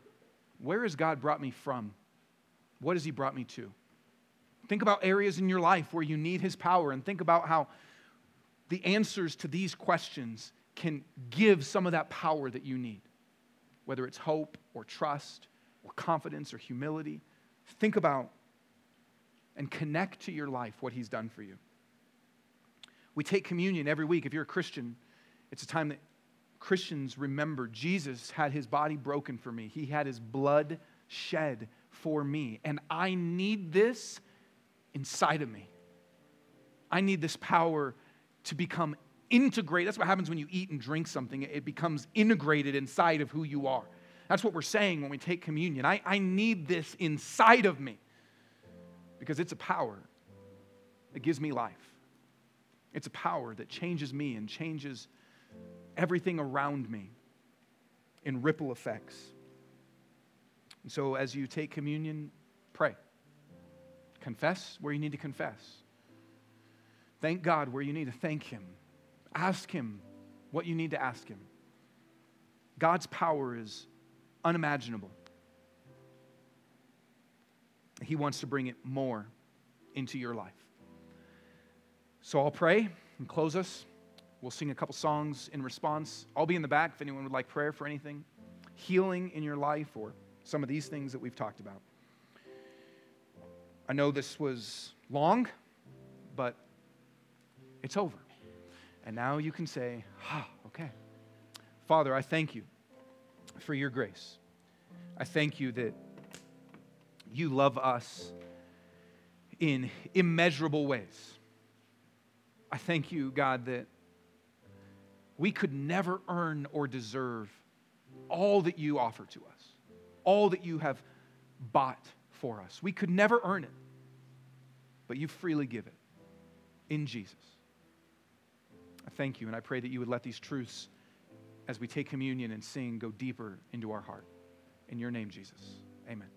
where has God brought me from? What has He brought me to? Think about areas in your life where you need His power and think about how the answers to these questions can give some of that power that you need, whether it's hope or trust or confidence or humility. Think about and connect to your life what He's done for you. We take communion every week. If you're a Christian, it's a time that Christians remember Jesus had his body broken for me, he had his blood shed for me. And I need this inside of me. I need this power to become integrated. That's what happens when you eat and drink something, it becomes integrated inside of who you are. That's what we're saying when we take communion. I, I need this inside of me because it's a power that gives me life. It's a power that changes me and changes everything around me in ripple effects. And so, as you take communion, pray. Confess where you need to confess. Thank God where you need to thank Him. Ask Him what you need to ask Him. God's power is unimaginable. He wants to bring it more into your life. So I'll pray and close us. We'll sing a couple songs in response. I'll be in the back if anyone would like prayer for anything, healing in your life, or some of these things that we've talked about. I know this was long, but it's over. And now you can say, ah, okay. Father, I thank you for your grace. I thank you that you love us in immeasurable ways. I thank you, God, that we could never earn or deserve all that you offer to us, all that you have bought for us. We could never earn it, but you freely give it in Jesus. I thank you, and I pray that you would let these truths, as we take communion and sing, go deeper into our heart. In your name, Jesus. Amen.